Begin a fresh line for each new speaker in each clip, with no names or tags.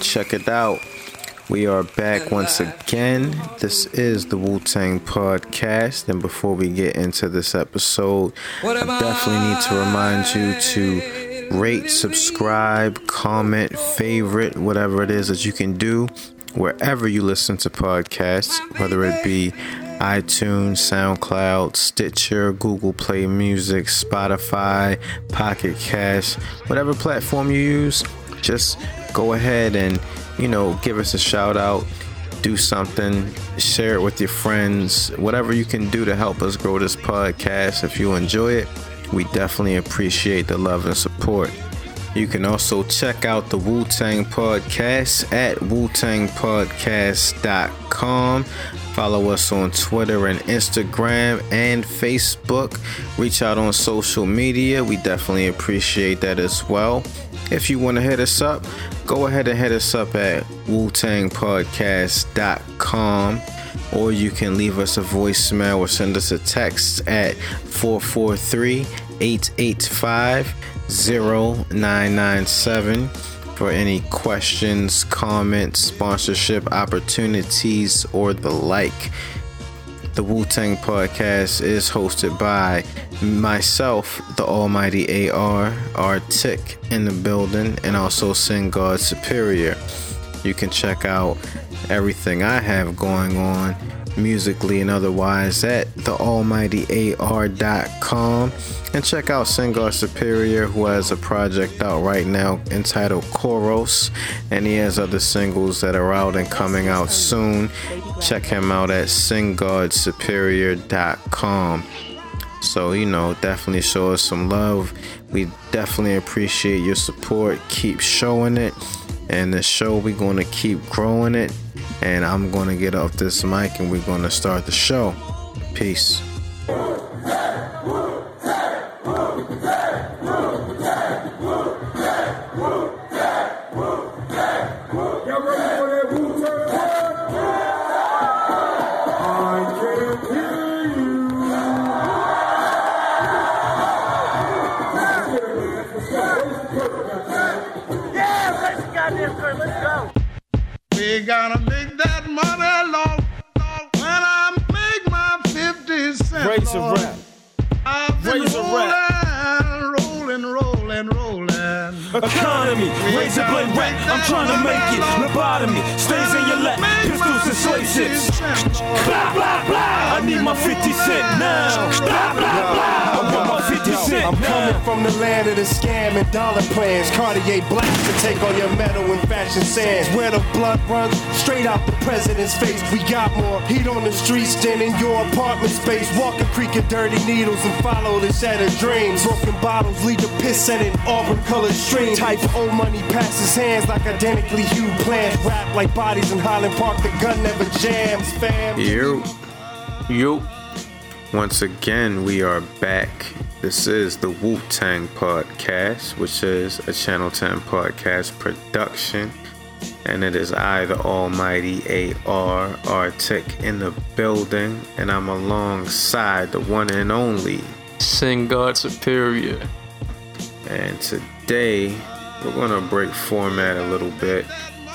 Check it out. We are back once again. This is the Wu Tang Podcast. And before we get into this episode, I definitely need to remind you to rate, subscribe, comment, favorite, whatever it is that you can do wherever you listen to podcasts, whether it be iTunes, SoundCloud, Stitcher, Google Play Music, Spotify, Pocket Cast, whatever platform you use, just go ahead and, you know, give us a shout out, do something, share it with your friends, whatever you can do to help us grow this podcast. If you enjoy it, we definitely appreciate the love and support. You can also check out the Wu Tang Podcast at WuTangPodcast.com. Follow us on Twitter and Instagram and Facebook. Reach out on social media. We definitely appreciate that as well. If you want to hit us up, go ahead and hit us up at WuTangPodcast.com or you can leave us a voicemail or send us a text at 443 885 0997 for any questions, comments, sponsorship opportunities, or the like. The Wu Tang Podcast is hosted by myself, the Almighty AR, R Tick in the building, and also Sin God Superior. You can check out everything I have going on musically and otherwise at thealmightyar.com and check out Singar Superior who has a project out right now entitled Koros and he has other singles that are out and coming out soon. Check him out at singgodsuperior.com so you know definitely show us some love. We definitely appreciate your support. Keep showing it and the show we're going to keep growing it and I'm going to get off this mic and we're going to start the show. Peace.
Economy, razor blade rap. I'm trying to make it. Lobotomy stays in your lap. Pistols and slave ships. Blah blah blah. I need my 50 cent now. Blah blah blah. I want my 50 cent
I'm coming from the land of the scam and dollar plans. Cartier blast to take all your metal and fashion sands. Where the blood runs straight out the president's face. We got more heat on the streets than in your apartment space. Walk a creek of dirty needles and follow the shattered dreams. Broken bottles lead to piss set in auburn colored stream. Type old money passes hands like identically hued plans. Rap like bodies in Highland Park. The gun never jams, fam.
Yo. Yo. Once again, we are back. This is the Wu Tang Podcast, which is a Channel 10 podcast production. And it is I, the Almighty AR, R Tick in the building. And I'm alongside the one and only
Sing God Superior.
and today we're gonna break format a little bit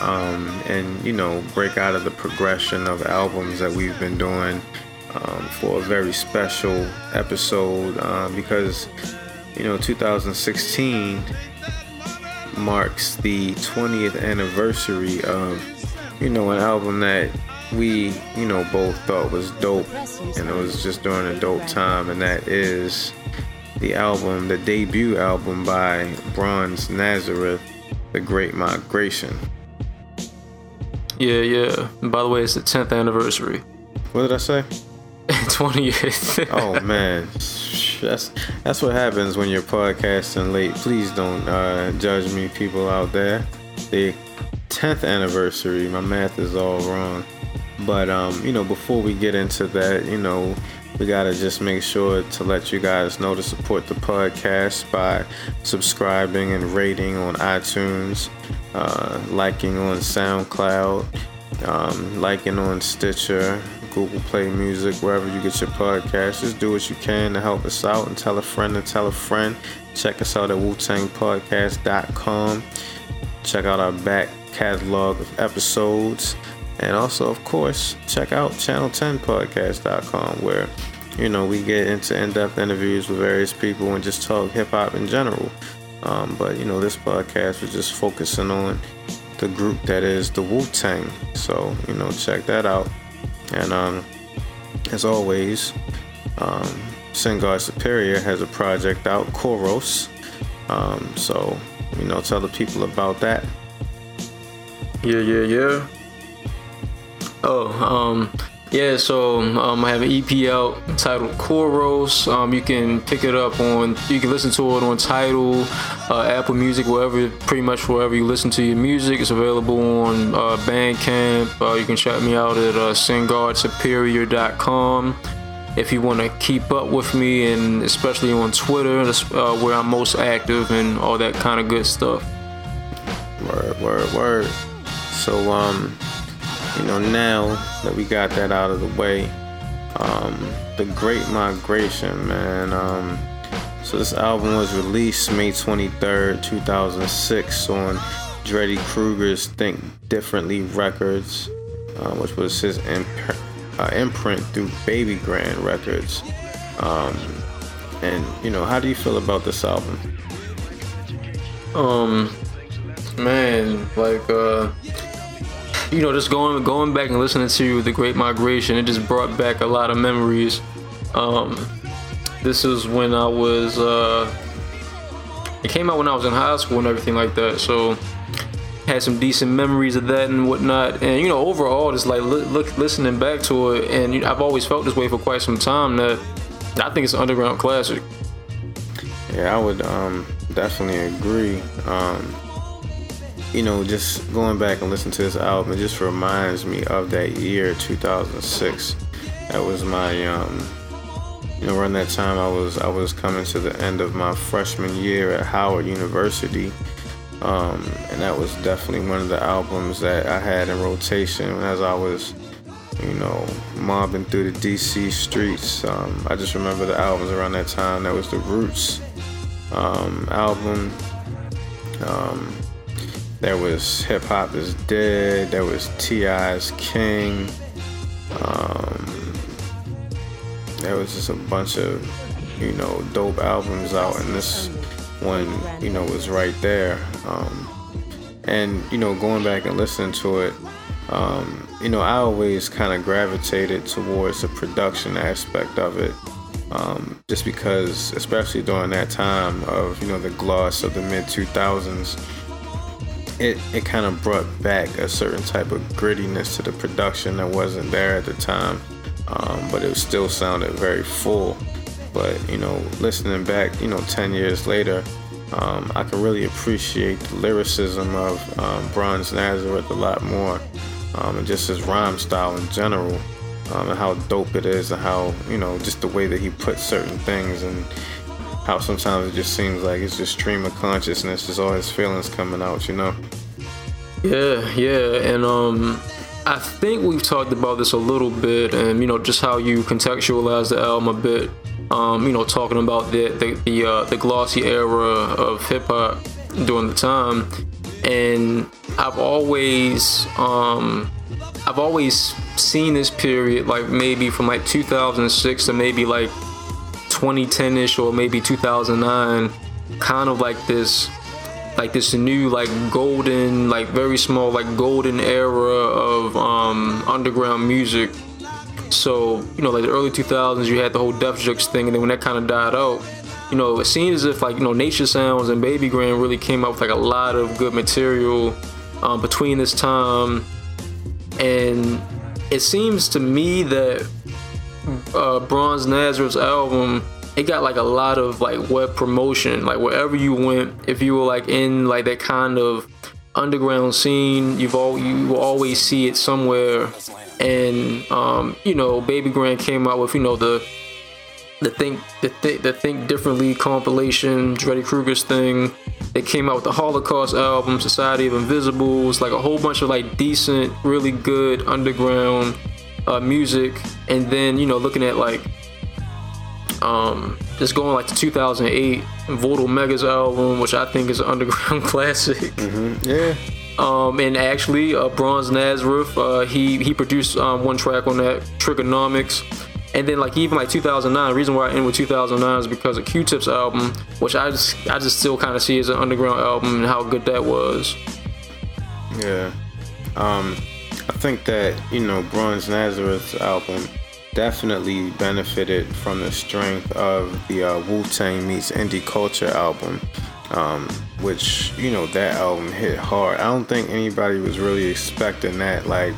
um, and you know break out of the progression of albums that we've been doing um, for a very special episode um, because you know 2016 marks the 20th anniversary of you know an album that we you know both thought was dope and it was just during a dope time and that is the album, the debut album by Bronze Nazareth, The Great Migration.
Yeah, yeah. And by the way, it's the 10th anniversary.
What did I say?
20th.
Oh man, that's that's what happens when you're podcasting late. Please don't uh, judge me, people out there. The 10th anniversary, my math is all wrong. But um, you know, before we get into that, you know, we gotta just make sure to let you guys know to support the podcast by subscribing and rating on iTunes, uh, liking on SoundCloud, um, liking on Stitcher, Google Play Music, wherever you get your podcast. Just do what you can to help us out and tell a friend and tell a friend. Check us out at WuTangPodcast.com. Check out our back catalog of episodes. And also, of course, check out Channel10Podcast.com where, you know, we get into in depth interviews with various people and just talk hip hop in general. Um, but, you know, this podcast was just focusing on the group that is the Wu Tang. So, you know, check that out. And um, as always, um, Singard Superior has a project out, Koros. Um, so, you know, tell the people about that.
Yeah, yeah, yeah. Oh, um, yeah, so um, I have an EP out titled Koros. Um, you can pick it up on, you can listen to it on Tidal, uh, Apple Music, wherever, pretty much wherever you listen to your music. It's available on uh, Bandcamp. Uh, you can check me out at uh, SingardSuperior.com. If you want to keep up with me, and especially on Twitter, that's uh, where I'm most active and all that kind of good stuff.
Word, word, word. So, um, you know, now that we got that out of the way, um, the Great Migration, man. Um, so this album was released May 23rd, 2006 on Dreddy Kruger's Think Differently Records, uh, which was his imp- uh, imprint through Babygrande Records. Um, and you know, how do you feel about this album?
Um, man, like uh, you know, just going going back and listening to the Great Migration, it just brought back a lot of memories. Um, this is when I was uh, it came out when I was in high school and everything like that, so had some decent memories of that and whatnot. And you know, overall, just like li- look, listening back to it, and you know, I've always felt this way for quite some time that I think it's an underground classic.
Yeah, I would um, definitely agree. Um, you know, just going back and listening to this album, it just reminds me of that year, 2006. That was my, um, you know, around that time I was I was coming to the end of my freshman year at Howard University, um, and that was definitely one of the albums that I had in rotation as I was, you know, mobbing through the DC streets. Um, I just remember the albums around that time. That was the Roots um, album. Um, there was Hip Hop is Dead. There was T.I.'s King. Um, there was just a bunch of, you know, dope albums out, and this one, you know, was right there. Um, and you know, going back and listening to it, um, you know, I always kind of gravitated towards the production aspect of it. Um, just because, especially during that time of you know the gloss of the mid 2000s, it it kind of brought back a certain type of grittiness to the production that wasn't there at the time, um, but it still sounded very full. But you know, listening back, you know, 10 years later, um, I can really appreciate the lyricism of um, Bronze Nazareth a lot more, um, and just his rhyme style in general um, and how dope it is, and how you know just the way that he puts certain things, and how sometimes it just seems like it's just stream of consciousness, just all his feelings coming out, you know.
Yeah, yeah, and um, I think we've talked about this a little bit, and you know, just how you contextualize the album a bit. Um, you know, talking about the the the, uh, the glossy era of hip hop during the time, and I've always um, I've always seen this period like maybe from like 2006 to maybe like 2010ish or maybe 2009, kind of like this like this new like golden like very small like golden era of um underground music. So you know like the early 2000s you had the whole def jux thing and then when that kind of died out you know it seemed as if like you know nature sounds and Babygrande really came up with like a lot of good material um, between this time. And it seems to me that uh, bronze nazareth's album it got like a lot of like web promotion. Like wherever you went if you were like in like that kind of underground scene you've all you will always see it somewhere. And um you know Babygrande came out with you know the the think the, th- the think differently compilation Dreddy Kruger's thing. They came out with the Holocaust album Society of Invisibles like a whole bunch of like decent really good underground uh, music, and then you know looking at like um, just going like to 2008 Vordul Mega's album, which I think is an underground classic.
Mm-hmm. Yeah.
Um, and actually, uh, Bronze Nazareth, uh, he he produced um, one track on that, Trigonomics. And then like even like 2009, the reason why I end with 2009 is because of Q-Tip's album, which I just I just still kind of see as an underground album and how good that was.
Yeah. Um, I think that you know Bronze Nazareth's album definitely benefited from the strength of the uh, Wu Tang meets indie culture album, um, which you know that album hit hard. I don't think anybody was really expecting that. Like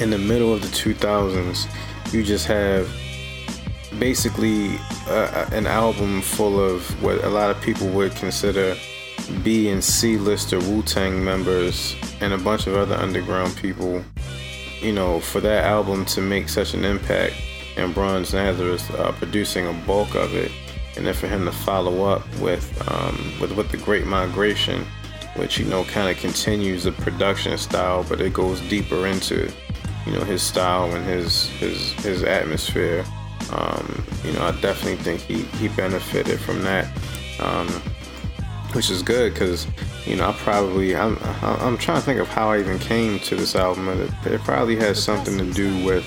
in the middle of the 2000s, you just have basically uh, an album full of what a lot of people would consider B and C lister Wu Tang members and a bunch of other underground people you know, for that album to make such an impact and Bronze Nazareth uh, producing a bulk of it, and then for him to follow up with um, with with the Great Migration, which you know kind of continues the production style, but it goes deeper into you know his style and his his his atmosphere. Um, you know, I definitely think he he benefited from that. Um, which is good because you know I probably I'm I'm trying to think of how I even came to this album. It, it probably has something to do with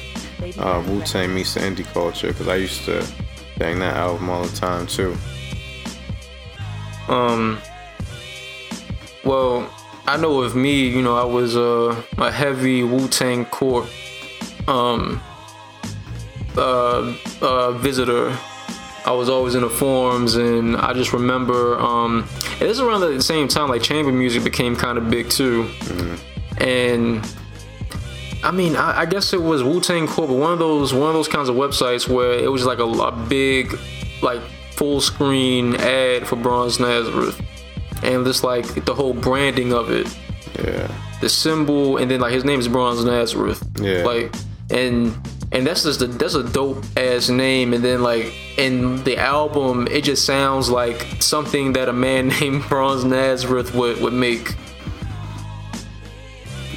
uh, Wu Tang meets the indie culture because I used to bang that album all the time too.
Um. Well, I know with me, you know, I was uh, a heavy Wu Tang Corp um uh, uh visitor I was always in the forums, and I just remember um, it was around the same time like chamber music became kind of big too, mm-hmm. and I mean I, I, guess it was Wu Tang but one of those one of those kinds of websites where it was like a, a big like full screen ad for Bronze Nazareth, and just like the whole branding of it,
yeah,
the symbol, and then like his name is Bronze Nazareth,
yeah,
like and and that's just a, that's a dope ass name. And then like in the album it just sounds like something that a man named Bronze Nazareth would would make.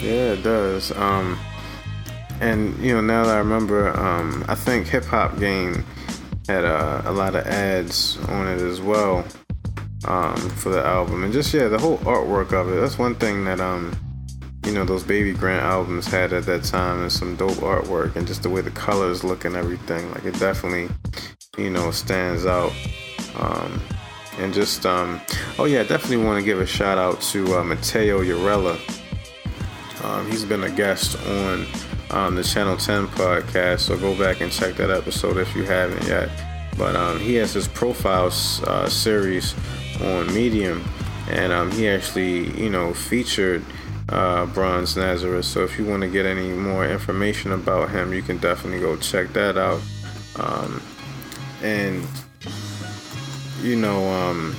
Yeah it does. Um and you know now that I remember um I think Hip Hop Game had uh, a lot of ads on it as well um for the album. And just yeah the whole artwork of it that's one thing that um you know those Babygrande albums had at that time and some dope artwork and just the way the colors look and everything. Like it definitely you know stands out um, and just um, oh yeah definitely want to give a shout out to uh, Mateo Urella um, he's been a guest on um, the channel 10 podcast so go back and check that episode if you haven't yet but um, he has his profiles uh, series on medium and um, he actually you know featured uh, Bronze Nazareth. So if you want to get any more information about him, you can definitely go check that out. Um, and you know, um,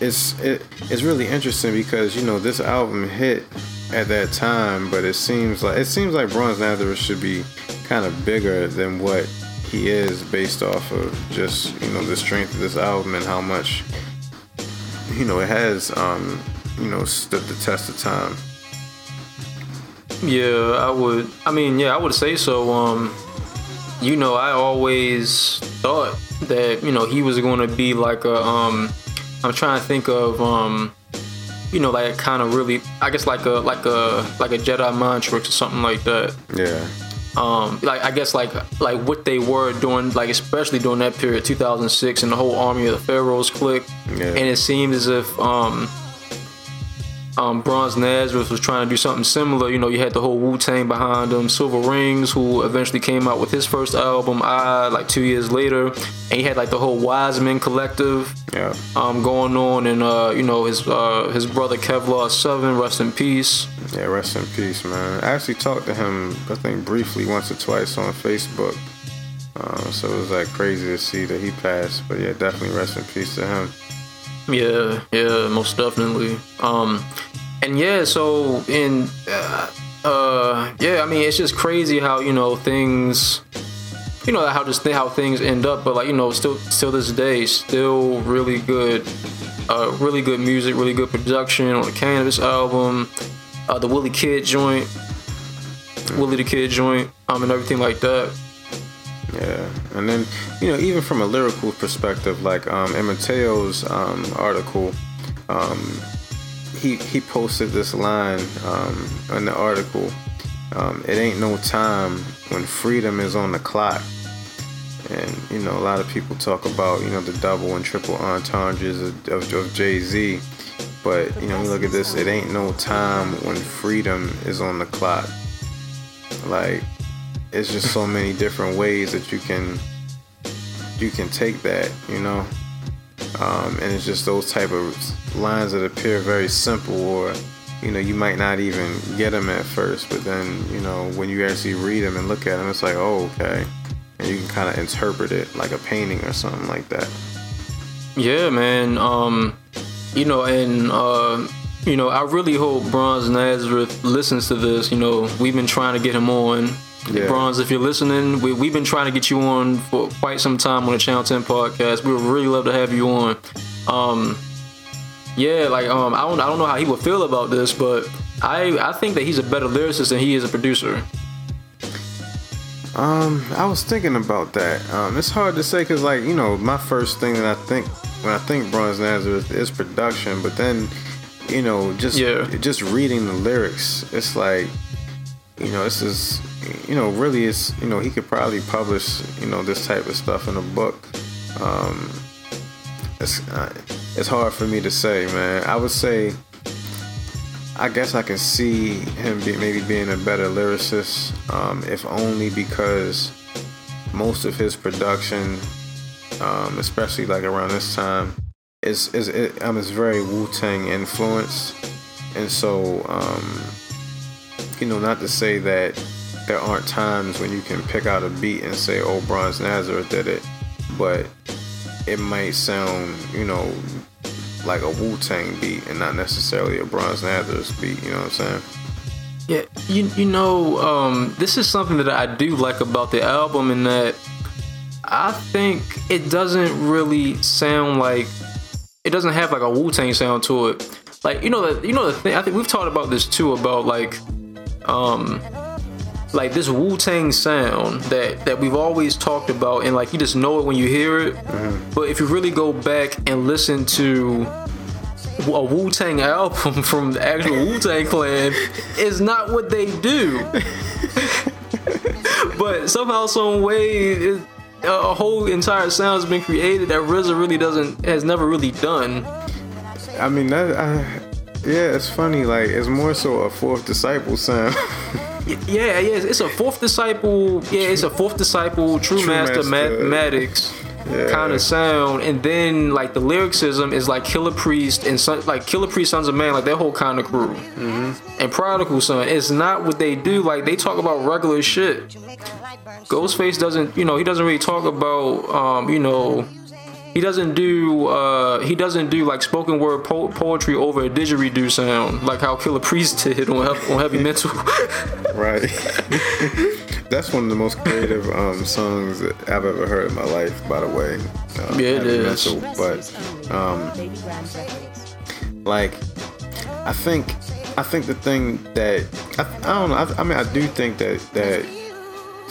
it's it, it's really interesting because you know this album hit at that time, but it seems like it seems like Bronze Nazareth should be kind of bigger than what he is based off of just you know the strength of this album and how much you know it has um, you know, stood the test of time.
Yeah, I would. I mean, yeah, I would say so. Um, you know, I always thought that you know he was going to be like a. Um, I'm trying to think of um, you know, like kind of really, I guess like a like a like a Jedi mind trick or something like that.
Yeah.
Um, like I guess like like what they were doing, like especially during that period, 2006, and the whole army of the pharaohs click, yeah. and it seemed as if um um, Bronze Nazareth was trying to do something similar. You know, you had the whole Wu Tang behind him, Cilvaringz, who eventually came out with his first album, I, like two years later, and he had like the whole Wisemen Collective,
yeah,
um, going on, and uh, you know his uh, his brother Kevlaar Seven, rest in peace.
Yeah, rest in peace, man. I actually talked to him, I think briefly once or twice on Facebook. Um, so it was like crazy to see that he passed, but yeah, definitely rest in peace to him.
Yeah, yeah, most definitely. Um, and yeah, so in uh, uh, yeah, I mean, it's just crazy how you know things, you know how just how things end up, but like you know, still still this day, still really good, uh, really good music, really good production on the Cannabis album, uh, the Willie Kid joint. Willie the Kid joint, um, and everything like that.
Yeah, and then you know even from a lyrical perspective, like um, in Mateo's um, article, um, he he posted this line um, in the article. Um, it ain't no time when freedom is on the clock. And you know, a lot of people talk about you know the double and triple entendres of, of, of Jay Z, but you know, look at this. It ain't no time when freedom is on the clock. Like, it's just so many different ways that you can you can take that. You know, um, and it's just those type of lines that appear very simple or you know you might not even get them at first but then you know when you actually read them and look at them it's like oh okay and you can kind of interpret it like a painting or something like that
Yeah, man. Um, you know, and uh, you know, I really hope Bronze Nazareth listens to this. You know, we've been trying to get him on.
Yeah.
Bronze, if you're listening, we, we've been trying to get you on for quite some time on the Channel 10 podcast. We would really love to have you on. Um, yeah, like um, I don't, I don't know how he would feel about this, but I, I think that he's a better lyricist than he is a producer.
Um, I was thinking about that. Um, it's hard to say because, like, you know, my first thing that I think when I think Bronze Nazareth is production, but then, you know, just
Yeah.
just reading the lyrics, it's like, you know, this is, you know, really, it's, you know, he could probably publish, you know, this type of stuff in a book. Um, it's uh, it's hard for me to say, man. I would say. I guess I can see him be, maybe being a better lyricist, um, if only because most of his production, um, especially like around this time, is is it, um, is very Wu Tang influenced, and so um, you know, not to say that there aren't times when you can pick out a beat and say, "Oh, Bronze Nazareth did it," but it might sound, you know, like a Wu Tang beat and not necessarily a Bronze Nazareth beat. You know what I'm saying?
Yeah, you you know, um, this is something that I do like about the album in that I think it doesn't really sound like it doesn't have like a Wu Tang sound to it. Like you know the you know the thing I think we've talked about this too about like um like this Wu Tang sound that that we've always talked about and like you just know it when you hear it. But if you really go back and listen to a Wu Tang album from the actual Wu Tang Clan is not what they do. but somehow, some way, it, a whole entire sound has been created that RZA really doesn't has never really done.
I mean that. I, yeah, it's funny. Like it's more so a fourth disciple sound.
Yeah, yeah, it's a fourth disciple. Yeah, it's a fourth disciple, true,
True
master,
master.
mathematics
Yeah.
kind of sound, and then like the lyricism is like Killah Priest and son, like Killah Priest, Sunz of Man, like that whole kind of crew. Mm-hmm. And Prodigal Sunn, it's not what they do. Like they talk about regular shit. Ghostface doesn't, you know, he doesn't really talk about, um, you know. He doesn't do uh, he doesn't do like spoken word po- poetry over a didgeridoo sound like how Killah Priest did on, Hev- on Heavy Mental.
right. That's one of the most creative um, songs that I've ever heard in my life. By the way. Um,
Yeah, it is.
Mental, But um, like, I think, I think the thing that I, I don't know. I, I mean, I do think that that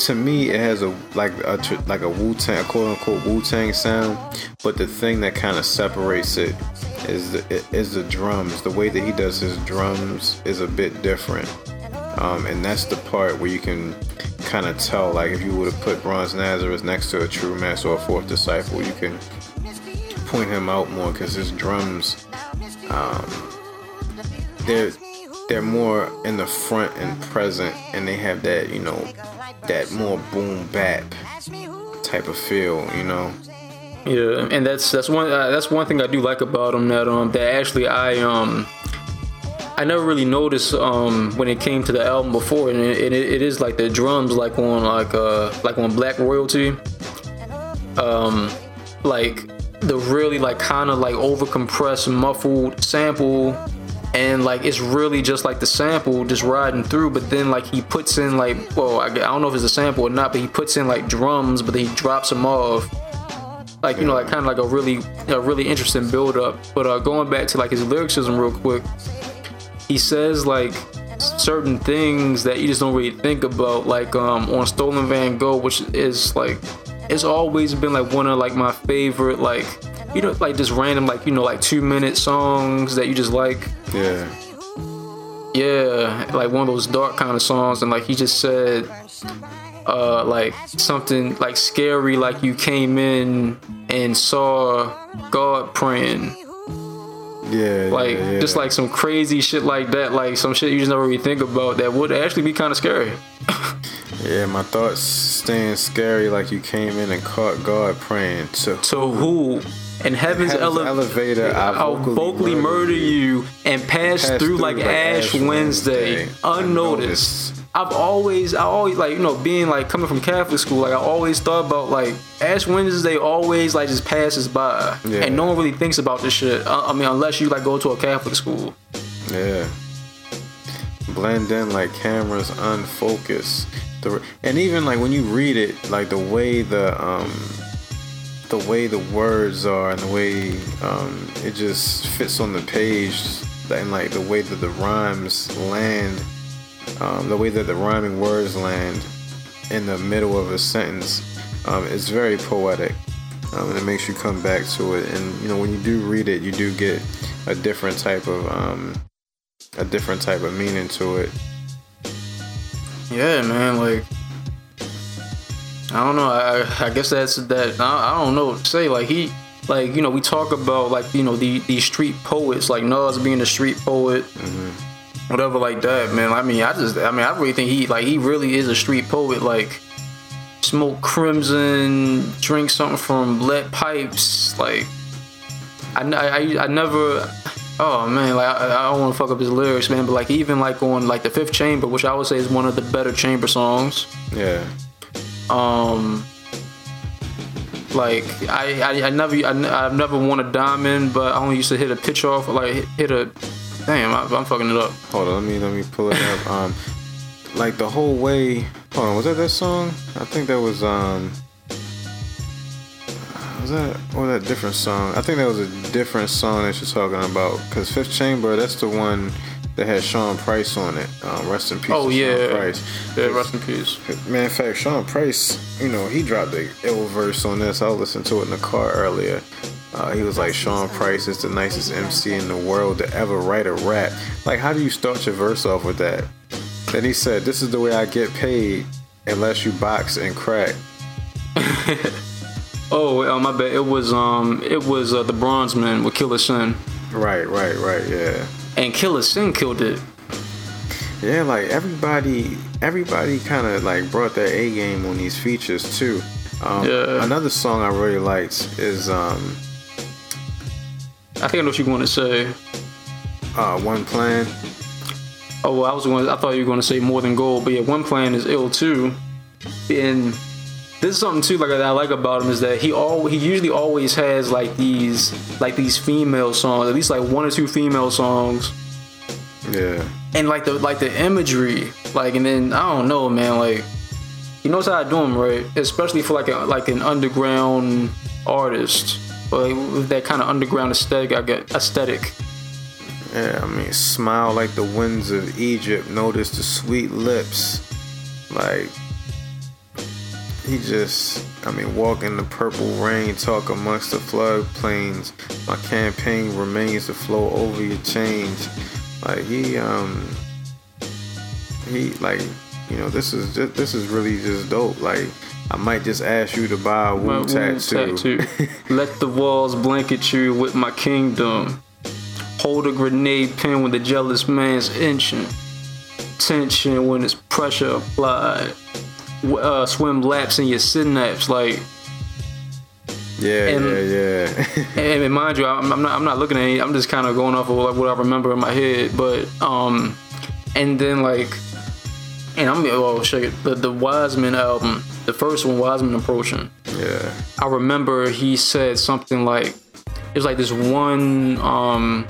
to me it has a like a like a Wu Tang, quote unquote Wu Tang sound. But the thing that kind of separates it is the is the drums. The way that he does his drums is a bit different, um, and that's the part where you can kind of tell. Like if you would have put Bronze Nazareth next to a True Master or a Fourth Disciple, you can point him out more because his drums, um, they're they're more in the front and present, and they have that you know that more boom bap type of feel, you know.
Yeah, and that's that's one uh, that's one thing I do like about them that um that actually I um I never really noticed um when it came to the album before, and it, it, it is like the drums like on like uh like on Black Royalty, um like the really like kind of like over compressed muffled sample and like it's really just like the sample just riding through but then like he puts in like well I, I don't know if it's a sample or not but he puts in like drums but he drops them off. Like you know like kind of like a really a really interesting build up but uh going back to like his lyricism real quick he says like certain things that you just don't really think about, like um on Stolen Van Gogh, which is like it's always been like one of like my favorite like you know like just random like you know like two minute songs that you just like
Yeah.
yeah like one of those dark kind of songs and like he just said uh like something like scary like you came in and saw god praying
Yeah.
like
yeah, yeah.
just like some crazy shit like that like some shit you just never really think about that would actually be kind of scary
Yeah, my thoughts staying scary like you came in and caught God praying to
to who in heaven's,
Heaven's
ele-
elevator,
I'll
vocally murder
you and pass,
Pass
through, like Ash Wednesday, unnoticed. I've always, I always like, you know, being like coming from Catholic school, like I always thought about like Ash Wednesday always like just passes by,
Yeah.
and no one really thinks about this shit. I, I mean, unless you like go to a Catholic school.
Yeah. Blend in like cameras unfocused. The, and even like when you read it, like the way the um the way the words are and the way um it just fits on the page and like the way that the rhymes land um, the way that the rhyming words land in the middle of a sentence um, it's very poetic um, and it makes you come back to it. And you know when you do read it you do get a different type of um, a different type of meaning to it.
Yeah, man, like I don't know. I, I guess that's that. I, I don't know what to say. Like he, like you know, we talk about like you know the these street poets, like Nas being a street poet, mm-hmm. whatever like that, man. I mean, I just, I mean, I really think he like he really is a street poet. Like smoke crimson, drink something from lead pipes. Like I, I, I never. Oh man, like I, I don't want to fuck up his lyrics, man. But like even like on like the Fifth Chamber, which I would say is one of the better chamber songs.
yeah
Um, like I, I, I never, I, have never won a diamond, but I only used to hit a pitch off, like hit, a. Damn, I, I'm fucking it up.
hold on let me let me pull it up um like the whole way hold on was that that song i think that was um was that or that different song i think that was a different song that you're talking about because fifth chamber that's the one that had sean price on it um, rest in peace
Oh yeah,
sean price
yeah. Rest in peace.
Man, in fact, Sean Price, you know, he dropped a ill verse on this. I listened to it in the car earlier. Uh, he was like, Sean Price is the nicest MC in the world to ever write a rap. Like, how do you start your verse off with that? Then he said, This is the way I get paid unless you box and crack.
Oh, uh, my bad. It was um, it was uh, the Bronzeman with Killa Sin,
Right, right, right, yeah.
And Killa Sin killed it.
Yeah, like everybody, everybody kind of like brought their A game on these features too. Um,
Yeah.
Another song I really liked is um,
I think I know what you're going to say.
uh, One Plan.
Oh, well, I was going. I thought you were going to say more than gold, but yeah, one plan is ill too. And this is something too, like that I like about him is that he all he usually always has like these like these female songs, at least like one or two female songs,
Yeah.
and like the like the imagery, like and then I don't know, man, like he knows how to do them right, especially for like a like an underground artist, or like, that kind of underground aesthetic. I get aesthetic.
Yeah, I mean, smile like the winds of Egypt. Notice the sweet lips. Like, he just, I mean, walk in the purple rain, talk amongst the floodplains. My campaign remains to flow over your change. Like, he, um, he, like, you know, this is just, this is really just dope. Like, I might just ask you to buy a woo
woo
tattoo.
Let the walls blanket you with my kingdom. Hold a grenade pin when the jealous man's inching. Tension when it's pressure applied. Uh, swim laps in your synapse, like.
yeah,
And-
yeah, yeah.
And, and mind you, I'm, I'm not. I'm not looking at it. I'm just kind of going off of like what I remember in my head. But um, and then like, and I'm oh shit. The the Wisemen album, the first one, Wisemen approaching.
yeah.
I remember he said something like it was like this one um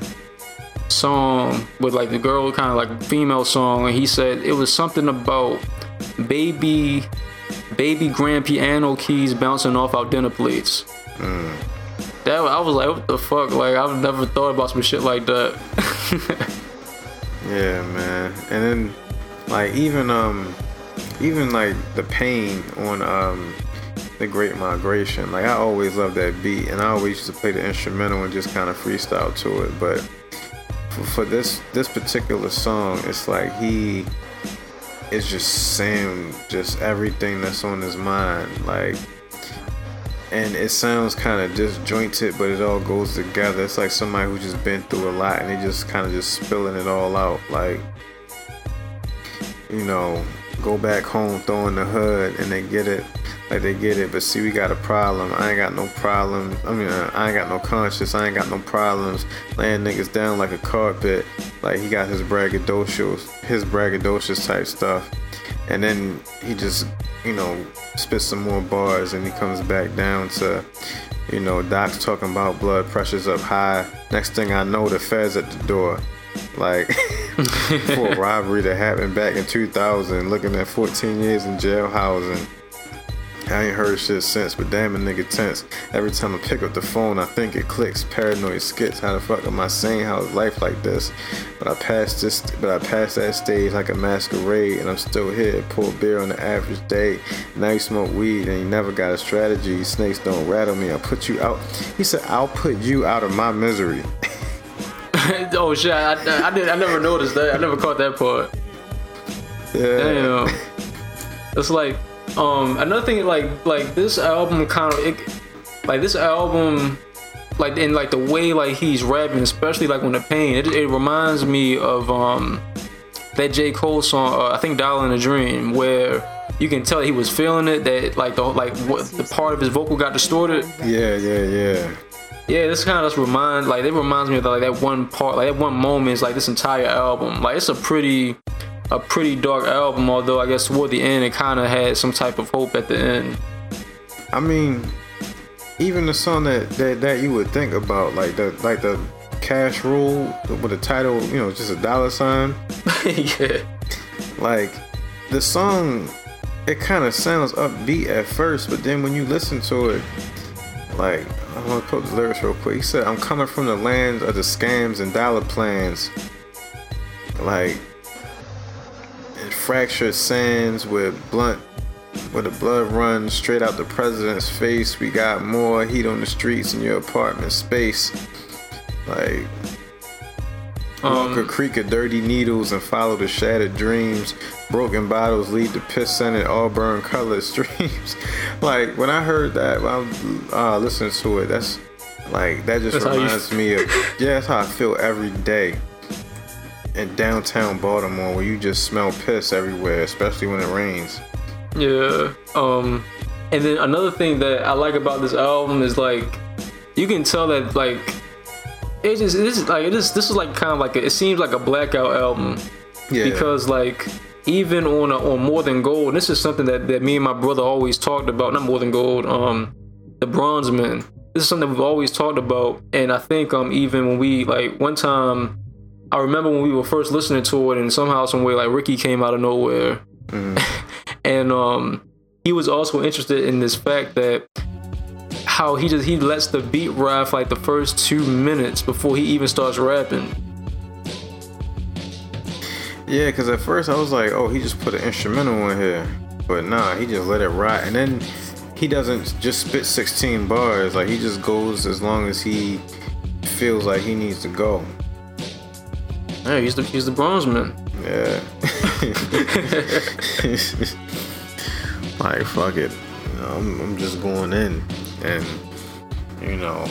song with like the girl kind of like female song and he said it was something about baby baby grand piano keys bouncing off our dinner plates. That I was like, what the fuck? Like I've never thought about some shit like that.
Yeah, man. And then like even um even like the pain on um the Great Migration. Like I always loved that beat, and I always used to play the instrumental and just kind of freestyle to it. But for, for this this particular song, it's like he is just saying just everything that's on his mind, like. And it sounds kind of disjointed, but it all goes together. It's like somebody who just been through a lot, and they just kind of just spilling it all out. Like, you know, go back home, throwing the hood, and they get it like they get it, but see, we got a problem. I ain't got no problem. I mean, uh, I ain't got no conscience. I ain't got no problems. Laying niggas down like a carpet. Like he got his braggadocious, his braggadocious type stuff. And then he just, you know, spits some more bars and he comes back down to, you know, Doc's talking about blood pressure's up high. Next thing I know, the feds at the door. Like, for a robbery that happened back in 2000, looking at 14 years in jail housing. I ain't heard shit since, but damn a nigga tense. Every time I pick up the phone, I think it clicks. Paranoid skits. How the fuck am I saying how is life like this? But I passed this, but I passed that stage like a masquerade, and I'm still here. Pour beer on the average day. Now you smoke weed and you never got a strategy. Snakes don't rattle me. I'll put you out. He said, I'll put you out of my misery.
oh shit! I, I, I did. I never noticed that. I never caught that part.
Yeah.
Damn. It's like um another thing like like this album kind of it, like this album like in like the way like he's rapping especially like when the pain it, it reminds me of um that J Cole song uh, I think Dollar and a Dream where you can tell he was feeling it that like the like what the part of his vocal got distorted
Yeah, yeah, yeah.
yeah, this kind of just remind like it reminds me of like that one part, like that one moment is like this entire album. Like it's a pretty, a pretty dark album. Although I guess toward the end it kind of had some type of hope at the end.
I mean, even the song that, that that you would think about, like the like the cash rule with the title, you know, just a dollar sign.
yeah,
Like the song, it kind of sounds upbeat at first, but then when you listen to it, like I'm gonna put the lyrics real quick. He said, "I'm coming from the lands of the scams and dollar plans." Like fractured sands with blunt where the blood runs straight out the president's face. We got more heat on the streets in your apartment space. Like, walk a creek of dirty needles and follow the shattered dreams. Broken bottles lead to piss scented auburn colored streams. like, when I heard that, I was uh, listening to it, that's like, that just
That's how you
reminds me of, yeah, that's how I feel every day in downtown Baltimore where you just smell piss everywhere, especially when it rains.
yeah. Um, and then another thing that I like about this album is like you can tell that like it just this is like it is this is like kind of like a, it seems like a blackout album.
Yeah.
because like even on a, on more than gold and this is something that, that me and my brother always talked about not more than gold um the bronze men this is something we've always talked about and i think um even when we like one time i remember when we were first listening to it and somehow some way like ricky came out of nowhere and um he was also interested in this fact that how he just he lets the beat ride for like the first two minutes before he even starts rapping
Yeah, because at first I was like, oh, he just put an instrumental in here. But nah, he just let it ride. And then he doesn't just spit 16 bars. Like, he just goes as long as he feels like he needs to go.
Hey, he's the he's the bronze man.
Yeah. like, fuck it. You know, I'm, I'm just going in. And, you know,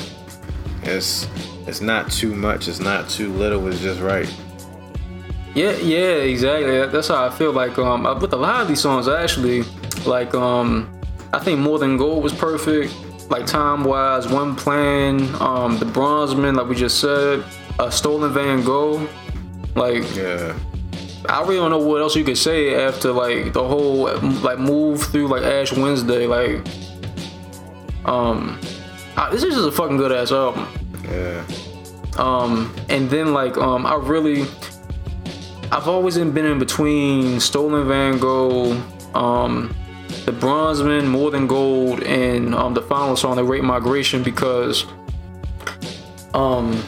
it's it's not too much. It's not too little. It's just right.
Yeah, yeah, exactly. That's how I feel. Like um, with a lot of these songs, actually like um, I think more than gold was perfect. Like time wise, one plan, um, the Bronze Man, like we just said, uh, stolen Van Gogh. Like
Yeah.
I really don't know what else you could say after like the whole like move through like Ash Wednesday. Like um, I, this is just a fucking good ass album.
Yeah.
Um, and then like um, I really, I've always been in between Stolen Van Gogh, um, the Bronzeman, More Than Gold, and um, the final song, The Great Migration, because um,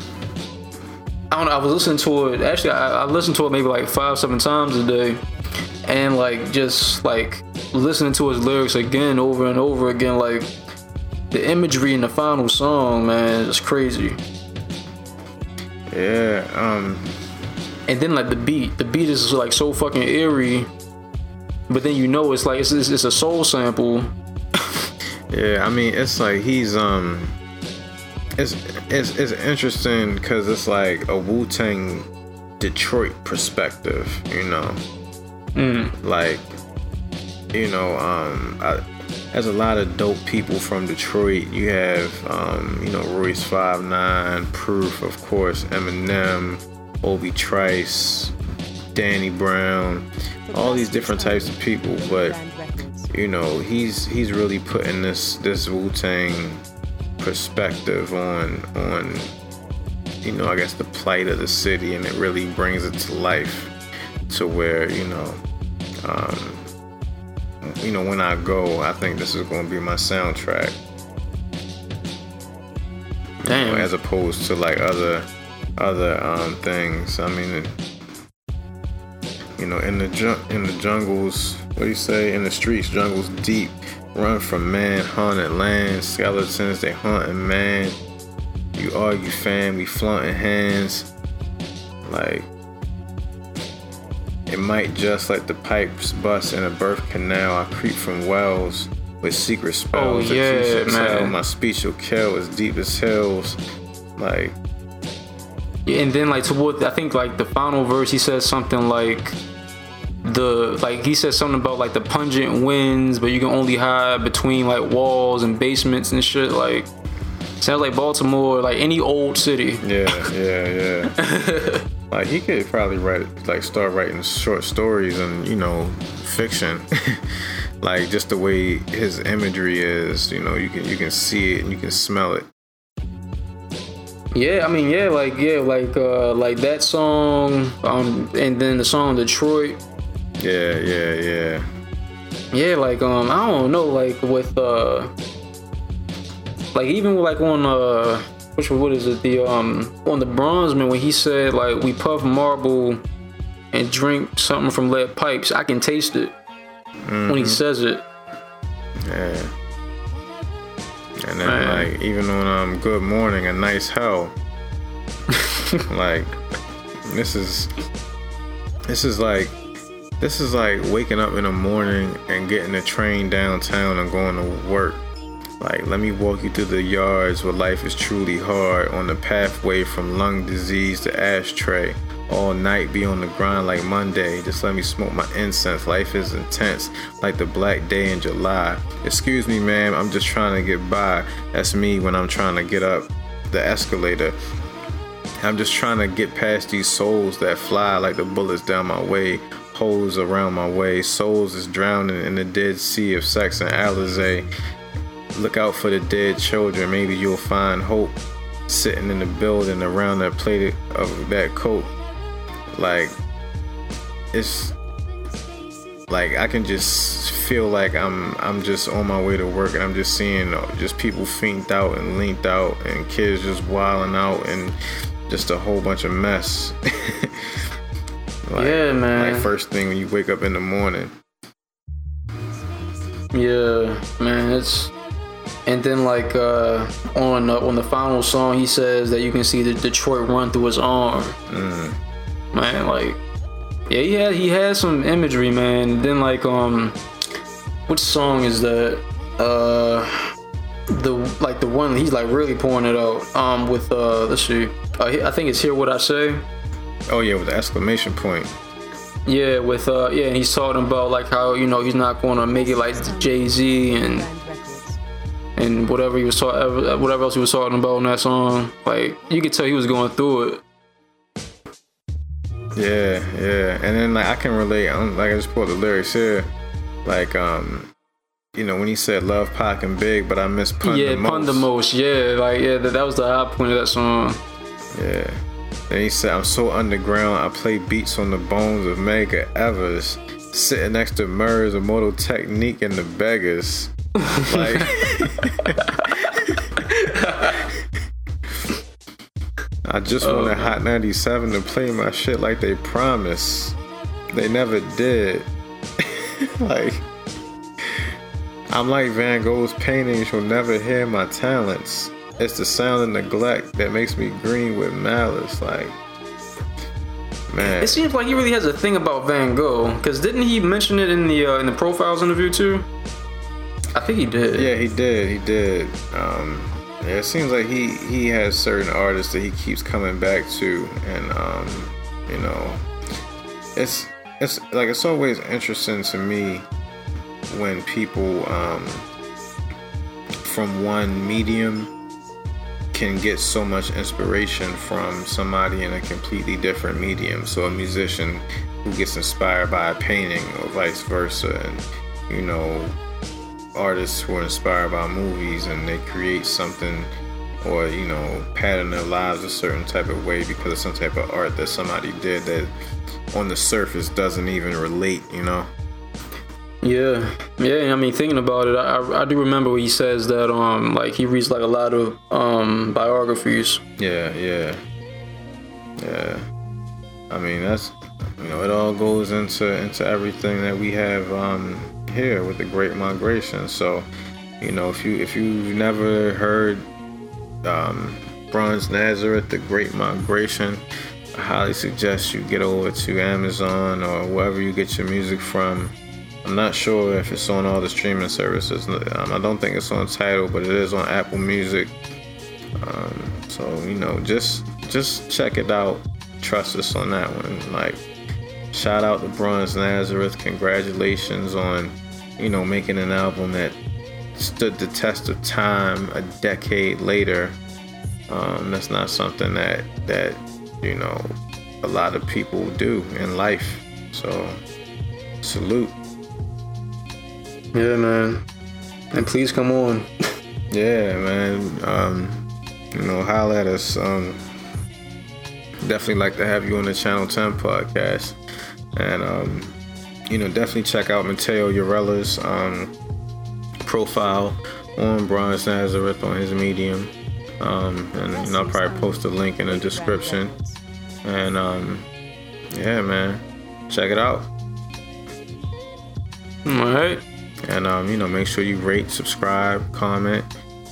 I don't know. I was listening to it. Actually, I, I listened to it maybe like five, seven times a day, and like just like listening to his lyrics again over and over again. Like the imagery in the final song, man, is crazy.
Yeah. Um.
And then like the beat, the beat is like so fucking eerie, but then you know it's like it's it's, it's a soul sample.
Yeah. I mean, it's like he's um. It's it's it's interesting because it's like a Wu Tang Detroit perspective, you know. Like, you know, um, I, there's a lot of dope people from Detroit. You have, um, you know, Royce Five Nine, Proof, of course, Eminem, Obi Trice, Danny Brown, all these different types of people. But you know, he's he's really putting this this Wu Tang perspective on on you know, I guess the plight of the city, and it really brings it to life to where you know, um, you know, when I go, I think this is going to be my soundtrack,
Damn.
as opposed to like other other um, things. I mean, you know, in the jun- in the jungles, what do you say? In the streets, jungles deep, run from man, haunted land, skeletons they hunting man. You argue, fam, we flaunting hands. Like, it might just like the pipes bust in a birth canal. I creep from wells with secret oh, spells.
Oh,
that you
yeah,
tell.
man.
My speech will kill as deep as hills. Like,
Yeah, and then like toward I think like the final verse he says something like the like he says something about like the pungent winds, but you can only hide between like walls and basements and shit. Like sounds like Baltimore, like any old city.
yeah, yeah, yeah. like, he could probably write, like, start writing short stories and, you know, fiction. like, just the way his imagery is, you know, you can you can see it and you can smell it.
Yeah, I mean, yeah, like yeah, like uh like that song, um, and then the song Detroit.
Yeah, yeah, yeah.
Yeah, like um, I don't know, like with uh, like even like on uh, which what is it? The um, on the Bronzeman when he said like we puff marble and drink something from lead pipes, I can taste it when he says it.
Yeah. And then
Man.
like even on um Good Morning, a nice hell. like this is this is like this is like waking up in the morning and getting a train downtown and going to work. Like let me walk you through the yards where life is truly hard on the pathway from lung disease to ashtray. All night be on the grind like Monday. Just let me smoke my incense. Life is intense like the black day in July. Excuse me, ma'am, I'm just trying to get by. That's me when I'm trying to get up the escalator. I'm just trying to get past these souls that fly like the bullets down my way, holes around my way. Souls is drowning in the dead sea of sex and Alizé. Look out for the dead children. Maybe you'll find hope sitting in the building around that plate of that coat. Like, it's like I can just feel like I'm I'm just on my way to work and I'm just seeing just people fiended out and leaned out and kids just wilding out and just a whole bunch of mess. Like-
Yeah, man.
Like first thing when you wake up in the morning.
Yeah, man, it's and then like uh on uh, on the final song he says that you can see the Detroit run through his arm. Mm. Man, like yeah, he had he had some imagery, man. Then like um which song is that? Uh the like the one he's like really pouring it out um with uh let's see. Uh, I think it's Hear What I Say.
Oh yeah, with the exclamation point.
Yeah, with uh yeah, and he's talking about like how you know he's not going to make it like Jay Z and and whatever he was talking, whatever else he was talking about in that song. Like you could tell he was going through it.
Yeah, yeah. And then like I can relate. um, Like I just pulled the lyrics here. Like um, you know when he said love Pac and Big, but I miss pun
yeah,
the most.
pun the most. Yeah, like yeah, that, that was the high point of that song.
Yeah. And he said, I'm so underground, I play beats on the bones of Medgar Evers. Sitting next to Murs, Immortal Technique, and the Beggars. Like, I just
Oh,
wanted. Hot 97 to play my shit like they promised. They never did. like, I'm like Van Gogh's paintings, you'll never hear my talents. It's the sound of neglect that makes me green with malice. Like, man.
It seems like he really has a thing about Van Gogh, because didn't he mention it in the uh, in the profiles interview too? I think he did.
Yeah, he did. He did. Um, yeah, it seems like he he has certain artists that he keeps coming back to, and um, you know, it's it's like it's always interesting to me when people um, from one medium can get so much inspiration from somebody in a completely different medium. So a musician who gets inspired by a painting or vice versa, and you know, artists who are inspired by movies and they create something or you know pattern their lives a certain type of way because of some type of art that somebody did that on the surface doesn't even relate you know
Yeah, yeah. I mean, thinking about it, I, I- do remember where he says that um like he reads like a lot of um biographies.
yeah yeah yeah i mean that's you know it all goes into into everything that we have um here with the great migration so you know if you if you've never heard um bronze nazareth the great migration i highly suggest you get over to amazon or wherever you get your music from i'm not sure if it's on all the streaming services um, i don't think it's on Tidal but it is on apple music um, so you know, just just check it out. Trust us on that one. Like, shout out to Bronze Nazareth. Congratulations on you know making an album that stood the test of time a decade later. Um, that's not something that that you know a lot of people do in life. So salute.
Yeah, man. And please come on.
Yeah, man. Um, you know, holla at us. Um, definitely like to have you on the Channel 10 podcast. And, um, you know, definitely check out Mateo Urella's um, profile on Bronze Nazareth on his Medium. Um, and you know, I'll probably post a link in the description. And, um, yeah, man, check it out.
All right.
And um, you know, make sure you rate, subscribe, comment,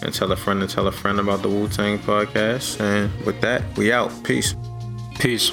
and tell a friend to tell a friend about the Wu Tang podcast. And with that, we out. Peace.
Peace.